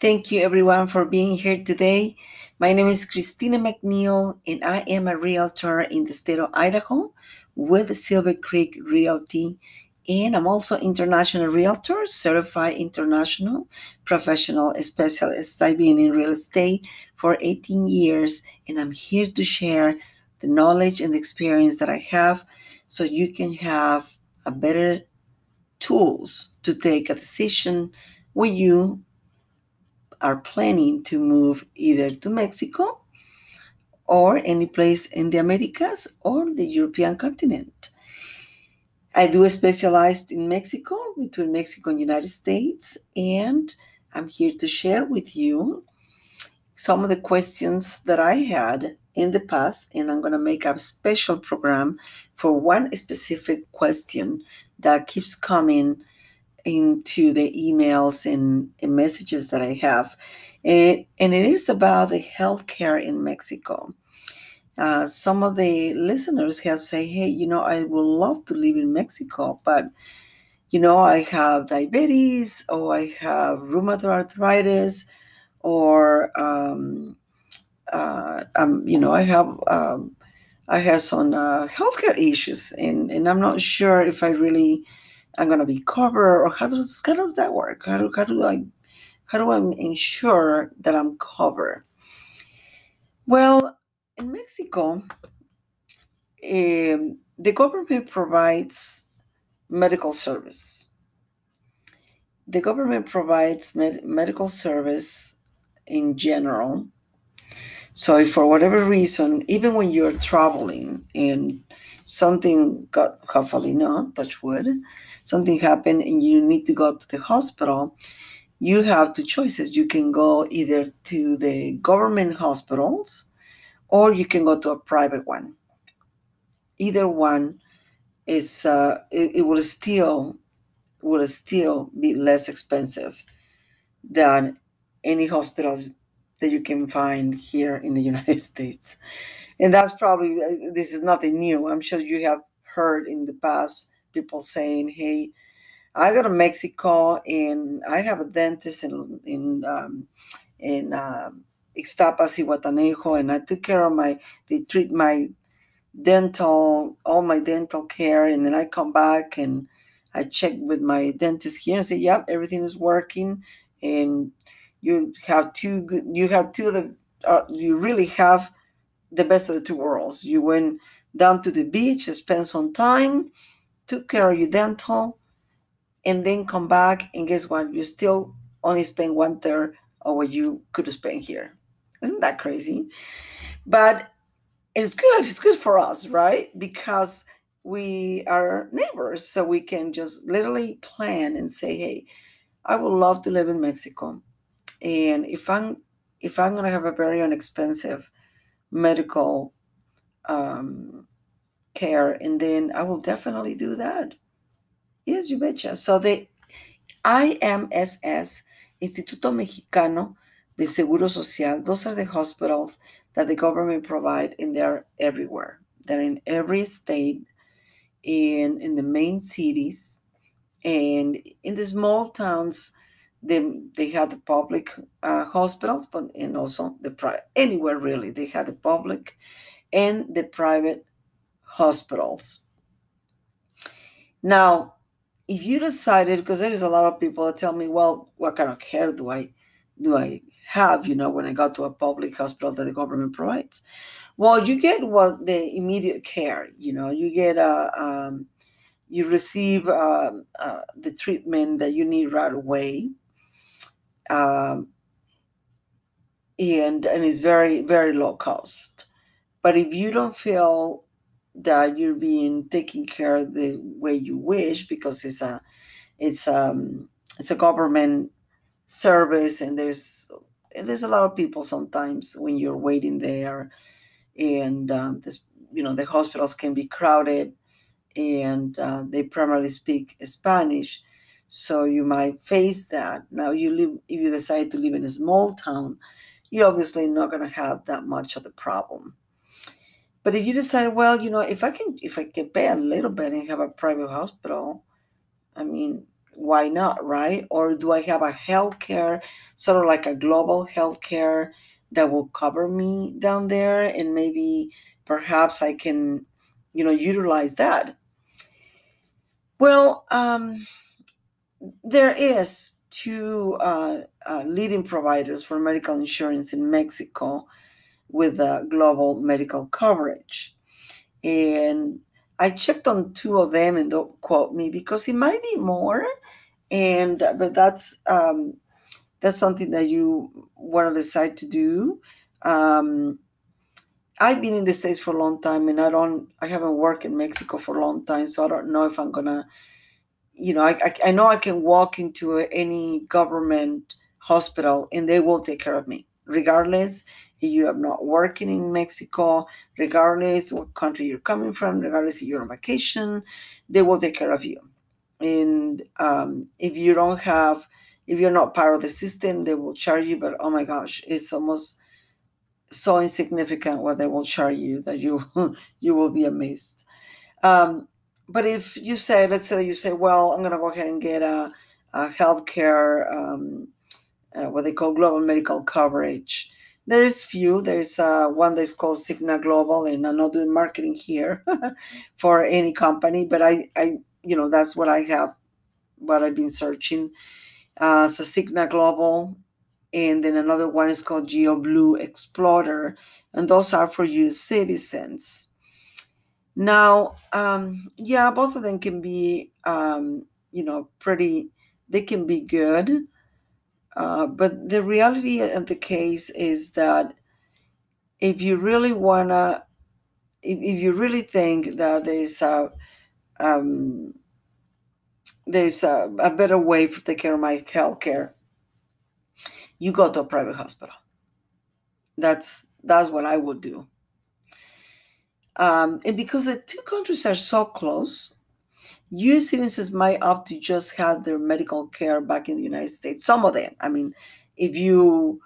Thank you, everyone, for being here today. My name is Cristina McNeil, and I am a realtor in the state of Idaho with Silver Creek Realty. And I'm also international realtor, certified international professional specialist. I've been in real estate for 18 years, and I'm here to share the knowledge and experience that I have so you can have a better tools to take a decision when you are planning to move either to Mexico or any place in the Americas or the European continent. I do specialize in Mexico, between Mexico and United States, and I'm here to share with you some of the questions that I had in the past, and I'm going to make a special program for one specific question that keeps coming into the emails and, and messages that I have. And, and it is about the healthcare in Mexico. Uh, some of the listeners have said, hey, you know, I would love to live in Mexico, but, you know, I have diabetes or I have rheumatoid arthritis or, um, uh, um, you know, I have um, I have some uh, healthcare issues, and, and I'm not sure if I really I'm gonna be covered or how does how does that work? How do how do I how do I ensure that I'm covered? Well, in Mexico, um, the government provides medical service. The government provides med- medical service in general. So, for whatever reason, even when you're traveling and something got, hopefully not, touch wood, something happened and you need to go to the hospital, you have two choices. You can go either to the government hospitals or you can go to a private one. Either one is uh, it, it will still will still be less expensive than any hospitals that you can find here in the United States. And that's probably uh, this is nothing new. I'm sure you have heard in the past people saying, "Hey, I go to Mexico and I have a dentist in in um, in uh, Ixtapas y Zihuatanejo, and I took care of my they treat my dental all my dental care, and then I come back and I check with my dentist here and say, "Yep, yeah, everything is working," and you have two good you have two of the uh, you really have the best of the two worlds. You went down to the beach, spent some time took care of your dental, and then come back and guess what? You still only spend one third of what you could spent here. Isn't that crazy? But it's good. It's good for us, right? Because we are neighbors, so we can just literally plan and say, "Hey, I would love to live in Mexico, and if I'm if I'm gonna have a very inexpensive medical um, care, and then I will definitely do that. Yes, you betcha. So the IMSS, Instituto Mexicano de Seguro Social, those are the hospitals that the government provide, and they're everywhere. They're in every state, in in the main cities, and in the small towns. They, they had the public uh, hospitals, but and also the private anywhere really. They had the public and the private hospitals. Now, if you decided, because there is a lot of people that tell me, well, what kind of care do I do I have, you know, when I go to a public hospital that the government provides? Well, you get what the immediate care, you know, you get a, um, you receive uh, uh, the treatment that you need right away. Um, and and it's very very low cost. But if you don't feel that you're being taken care of the way you wish because it's a it's um it's a government service and there's there's a lot of people sometimes when you're waiting there and um, this you know the hospitals can be crowded and uh, they primarily speak spanish so you might face that now you live if you decide to live in a small town you're obviously not going to have that much of the problem but if you decide, well, you know, if I can, if I can pay a little bit and have a private hospital, I mean, why not, right? Or do I have a healthcare, sort of like a global healthcare that will cover me down there, and maybe perhaps I can, you know, utilize that. Well, um, there is two uh, uh, leading providers for medical insurance in Mexico with global medical coverage. And I checked on two of them, and don't quote me because it might be more. And uh, but that's um, that's something that you want to decide to do. Um, I've been in the states for a long time, and I don't, I haven't worked in Mexico for a long time, so I don't know if I'm gonna, you know, I, I, know I can walk into any government hospital and they will take care of me, regardless if you are not working in Mexico, regardless what country you're coming from, regardless if you're on vacation, they will take care of you. And um, if you don't have, if you're not part of the system, they will charge you. But oh my gosh, it's almost so insignificant what they will charge you that you you will be amazed. Um, but if you say, let's say you say, well, I'm going to go ahead and get a, a healthcare, um, uh, what they call global medical coverage. There is few. There is uh, one that's called Cigna Global, and I'm not doing marketing here for any company, but I, I, you know, that's what I have, what I've been searching. Uh, so Cigna Global, and then another one is called GeoBlue Explorer, and those are for U.S. citizens. Now, um, yeah, both of them can be, um, you know, pretty. They can be good, uh, but the reality of the case is that if you really wanna, if, if you really think that there is a, um, there is a, a better way to take care of my health care, you go to a private hospital. That's that's what I would do. Um, and because the two countries are so close, U.S. citizens might opt to just have their medical care back in the United States. Some of them. I mean, if you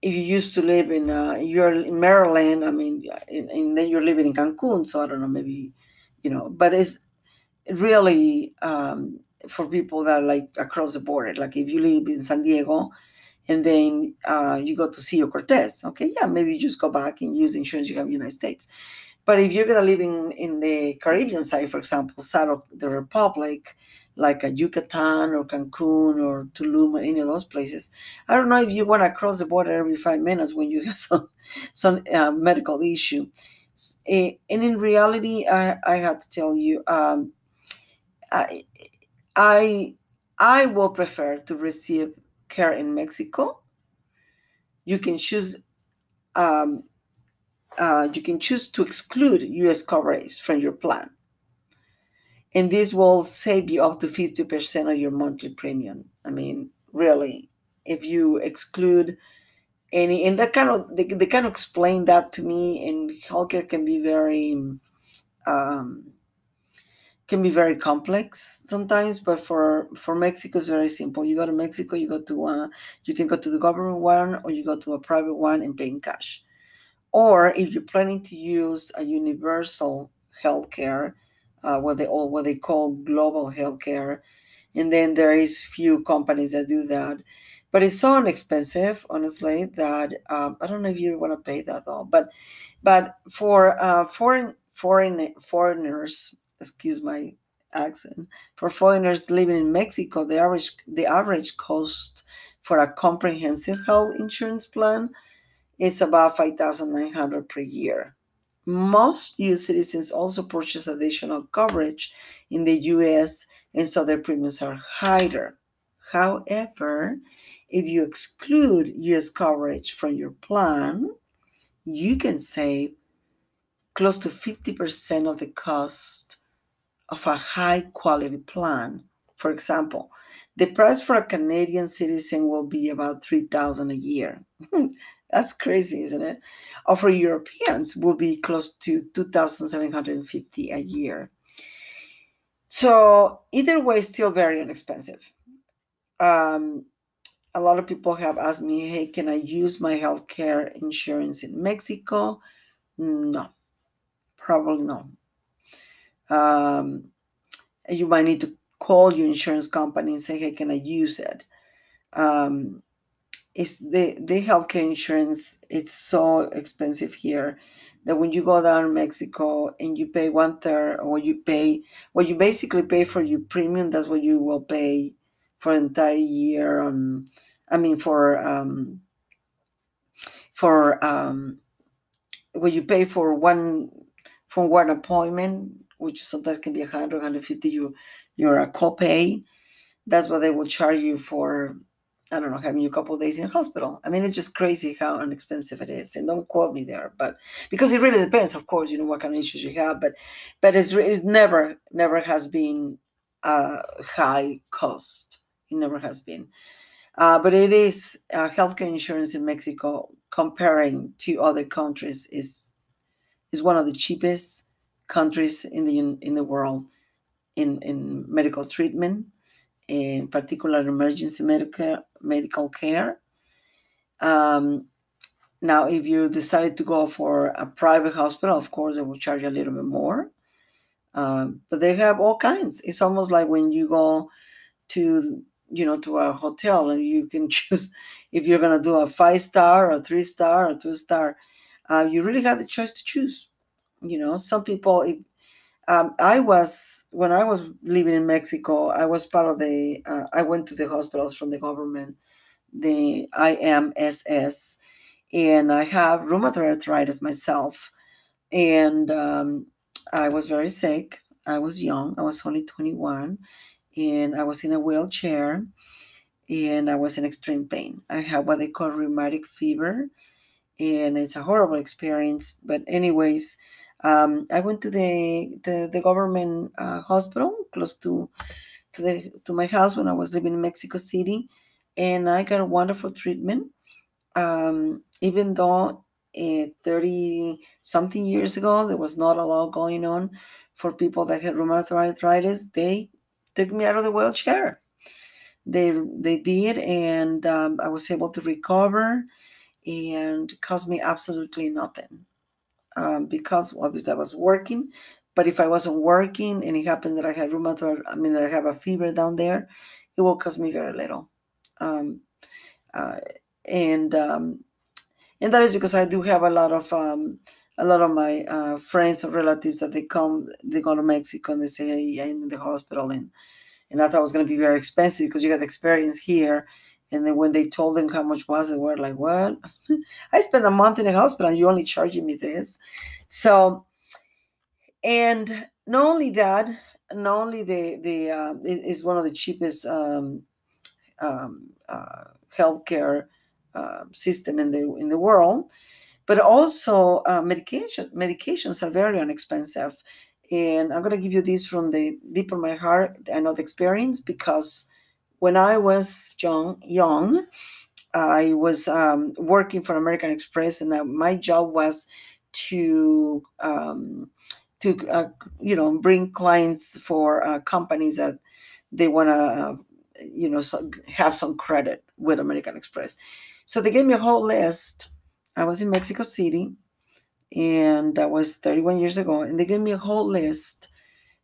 if you used to live in uh, you're in Maryland, I mean, and, then you're living in Cancun, so I don't know, maybe you know, but it's really um, for people that are like across the border. Like if you live in San Diego, and then uh, you go to Sea Cortez, okay, yeah, maybe you just go back and use insurance you have in the United States. But if you're going to live in, in the Caribbean side, for example, side of the Republic, like a Yucatan or Cancun or Tulum or any of those places, I don't know if you want to cross the border every five minutes when you have some, some uh, medical issue. Eh, and in reality, I, I have to tell you, um, I, I, I will prefer to receive care in Mexico. You can choose um, uh, you can choose to exclude US coverage from your plan. And this will save you up to 50% of your monthly premium. I mean, really, if you exclude any, and that kind of, they, they kind of explain that to me, and healthcare can be very, um, can be very complex sometimes but for for mexico it's very simple you go to mexico you go to uh, you can go to the government one or you go to a private one and pay in cash or if you're planning to use a universal healthcare, uh, what they what they call global healthcare, and then there is few companies that do that, but it's so inexpensive, honestly, that um, I don't know if you want to pay that though. But but for uh, foreign foreign foreigners, excuse my accent, for foreigners living in Mexico, the average the average cost for a comprehensive health insurance plan it's about 5900 per year. Most US citizens also purchase additional coverage in the US, and so their premiums are higher. However, if you exclude US coverage from your plan, you can save close to 50% of the cost of a high quality plan. For example, the price for a Canadian citizen will be about 3000 a year. That's crazy, isn't it? Or for Europeans, will be close to 2,750 a year. So either way, still very inexpensive. Um, a lot of people have asked me, "Hey, can I use my healthcare insurance in Mexico?" No, probably no. Um, you might need to call your insurance company and say, "Hey, can I use it?" Um, it's the the healthcare insurance. It's so expensive here that when you go down in Mexico and you pay one third, or you pay what you basically pay for your premium, that's what you will pay for an entire year. On, I mean, for um, for um, what you pay for one for one appointment, which sometimes can be 100, 150 you your uh, copay. That's what they will charge you for I don't know, having you a couple of days in hospital. I mean, it's just crazy how inexpensive it is. And don't quote me there, but because it really depends, of course, you know what kind of issues you have. But but it's, it's never never has been a high cost. It never has been. Uh, but it is uh, healthcare insurance in Mexico comparing to other countries is is one of the cheapest countries in the in the world in in medical treatment in particular emergency medical medical care. Um, now, if you decide to go for a private hospital, of course, they will charge a little bit more. Um, but they have all kinds. It's almost like when you go to you know to a hotel and you can choose if you're going to do a five star or three star or two star. Uh, you really have the choice to choose. You know, some people, if, um, I was when I was living in Mexico. I was part of the. Uh, I went to the hospitals from the government, the IMSS, and I have rheumatoid arthritis myself, and um, I was very sick. I was young. I was only twenty one, and I was in a wheelchair, and I was in extreme pain. I had what they call rheumatic fever, and it's a horrible experience. But anyways um, I went to the the, the government uh, hospital close to to the to my house when I was living in Mexico City, and I got a wonderful treatment. Um, even though uh, 30 something years ago there was not a lot going on for people that had rheumatoid arthritis, they took me out of the wheelchair. They they did, and um, I was able to recover, and cost me absolutely nothing um, because obviously I was working. But if I wasn't working and it happens that I had rheumatoid, I mean that I have a fever down there, it will cost me very little. Um, uh, and um, and that is because I do have a lot of um, a lot of my uh, friends or relatives that they come, they go to Mexico and they say, hey, I'm in the hospital and and I thought it was going to be very expensive because you got experience here and then when they told them how much was, they were like, "What? I spent a month in a hospital, and you only charging me this." So, and not only that, not only the the uh, is one of the cheapest um, um, uh, healthcare uh, system in the in the world, but also uh, medication medications are very inexpensive. And I'm gonna give you this from the deep of my heart. I know the experience because when I was young, young, I was um, working for American Express, and uh, my job was to um, to uh, you know bring clients for uh, companies that they want to uh, you know so have some credit with American Express. So they gave me a whole list. I was in Mexico City, and that was 31 years ago, and they gave me a whole list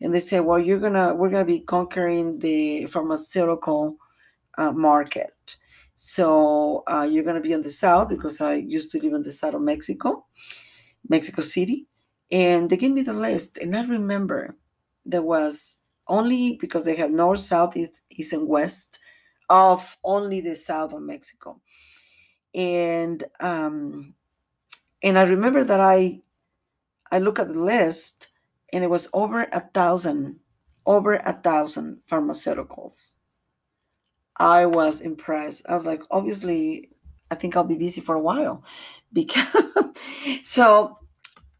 and they say, well, you're gonna we're gonna be conquering the pharmaceutical uh, market. So uh, you're gonna be in the south because I used to live in the south of Mexico, Mexico City, and they gave me the list, and I remember there was only because they have north, south, east, east and west of only the south of Mexico, and um, and I remember that I I look at the list and it was over a thousand, over a thousand pharmaceuticals. I was impressed. I was like, obviously, I think I'll be busy for a while because so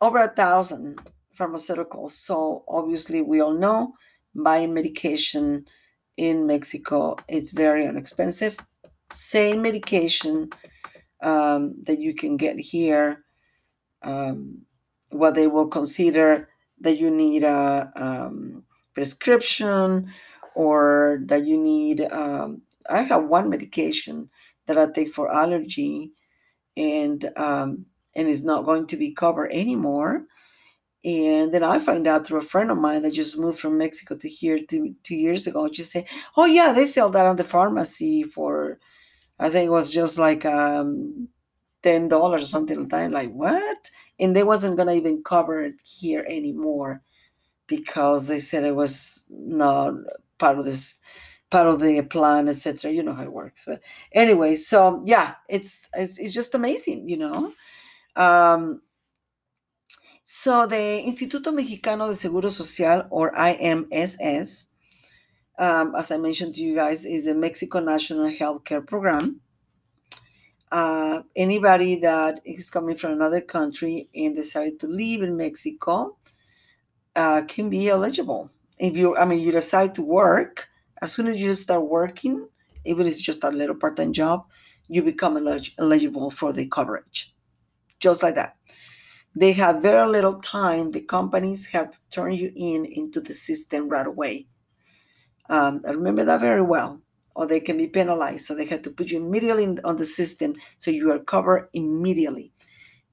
over a thousand pharmaceuticals. So obviously, we all know buying medication in Mexico is very inexpensive. Same medication um, that you can get here, um, what they will consider that you need a um, prescription or that you need um, i have one medication that i take for allergy and um, and is not going to be covered anymore And then I find out through a friend of mine that just moved from Mexico to here two, two years ago. Just said, oh, yeah, they sell that on the pharmacy for, I think it was just like um, $10 or something like that. Like, what? And they wasn't to even cover it here anymore because they said it was not part of this part of the plan etc you know how it works but anyway so yeah it's it's, it's just amazing you know um, so the Instituto Mexicano de Seguro Social, or IMSS, um, as I mentioned to you guys, is a Mexico National Healthcare Program. Uh, anybody that is coming from another country and decided to live in Mexico uh, can be eligible. If you, I mean, you decide to work, as soon as you start working, even if it's just a little part-time job, you become elig- eligible for the coverage. Just like that they have very little time. The companies have to turn you in into the system right away. Um, I remember that very well. Or they can be penalized, so they have to put you immediately in, on the system, so you are covered immediately,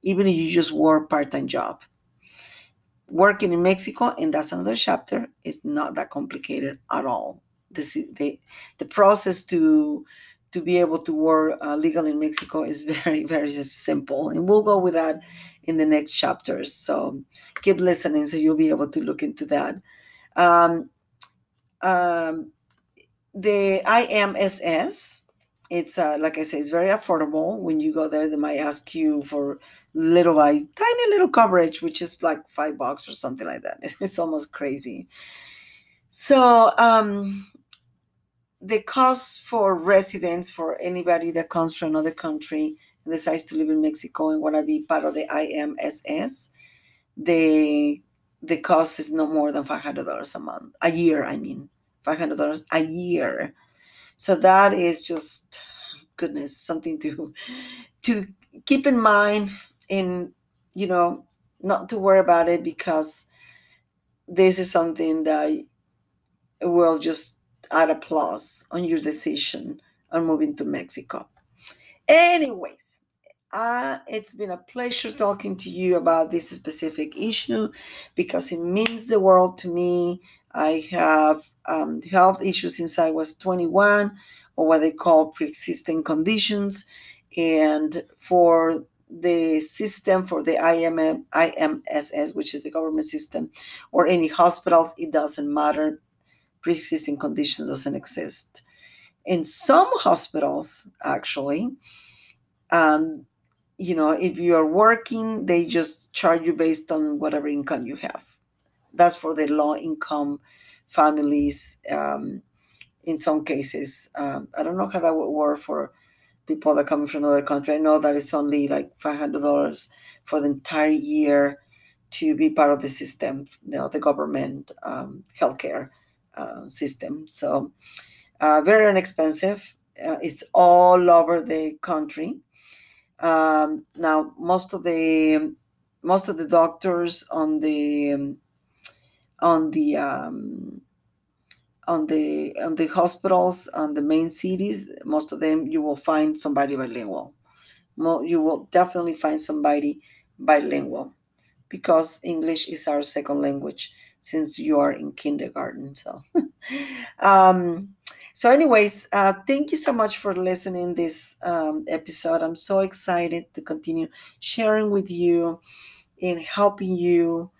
even if you just work part-time job. Working in Mexico, and that's another chapter, is not that complicated at all. The the, the process to to be able to work uh, legal in Mexico is very, very simple. And we'll go with that in the next chapters. So keep listening so you'll be able to look into that. Um, um, the IMSS, it's uh, like I say, it's very affordable. When you go there, they might ask you for little, like tiny little coverage, which is like five bucks or something like that. It's almost crazy. So, um, the cost for residents for anybody that comes from another country and decides to live in Mexico and want to be part of the IMSS, the the cost is no more than five hundred dollars a month, a year. I mean, five hundred dollars a year. So that is just goodness, something to to keep in mind, in you know, not to worry about it because this is something that will just add applause on your decision on moving to Mexico. Anyways, uh, it's been a pleasure talking to you about this specific issue because it means the world to me. I have um, health issues since I was 21, or what they call pre existing conditions. And for the system, for the IMM, IMSS, which is the government system, or any hospitals, it doesn't matter pre-existing conditions doesn't exist. In some hospitals, actually, um, you know, if you are working, they just charge you based on whatever income you have. That's for the low income families. Um, in some cases, um, I don't know how that would work for people that come from another country. I know that it's only like five hundred dollars for the entire year to be part of the system, you know, the government um, healthcare uh, system. So uh, very inexpensive. Uh, it's all over the country. Um, now, most of the most of the doctors on the um, on the um, on the on the hospitals on the main cities, most of them you will find somebody bilingual. You will definitely find somebody bilingual because English is our second language since you are in kindergarten. So, um, so anyways, uh, thank you so much for listening this um, episode. I'm so excited to continue sharing with you and helping you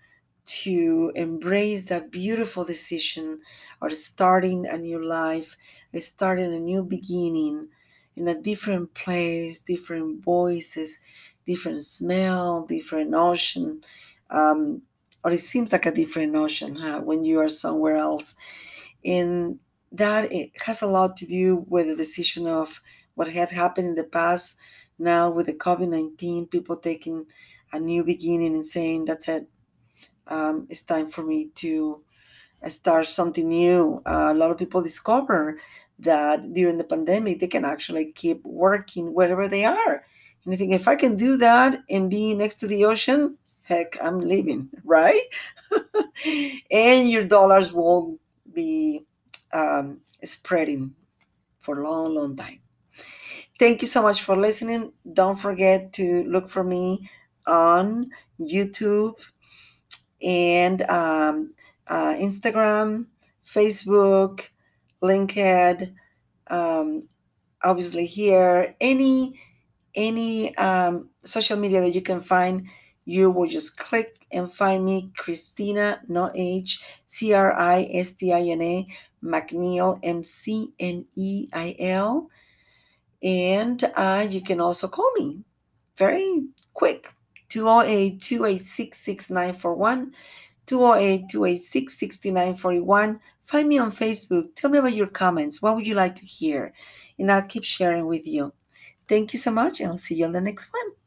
to embrace that beautiful decision of starting a new life, starting a new beginning in a different place, different voices, different smell, different ocean. Um, or it seems like a different ocean huh, when you are somewhere else. And that it has a lot to do with the decision of what had happened in the past. Now with the COVID nineteen, people taking a new beginning and saying, "That's it. Um, it's time for me to start something new." Uh, a lot of people discover that during the pandemic they can actually keep working wherever they are. And I think if I can do that and be next to the ocean, heck, I'm living, right? and your dollars will be um, spreading for a long, long time. Thank you so much for listening. Don't forget to look for me on YouTube and um, uh, Instagram, Facebook, LinkedIn, um, obviously here, any any um, social media that you can find, you will just click and find me, Cristina, no H, C R I S T I N A, McNeil, M C N E I L. And uh, you can also call me very quick 208 286 6941. 208 286 6941. Find me on Facebook. Tell me about your comments. What would you like to hear? And I'll keep sharing with you. Thank you so much, and I'll see you on the next one.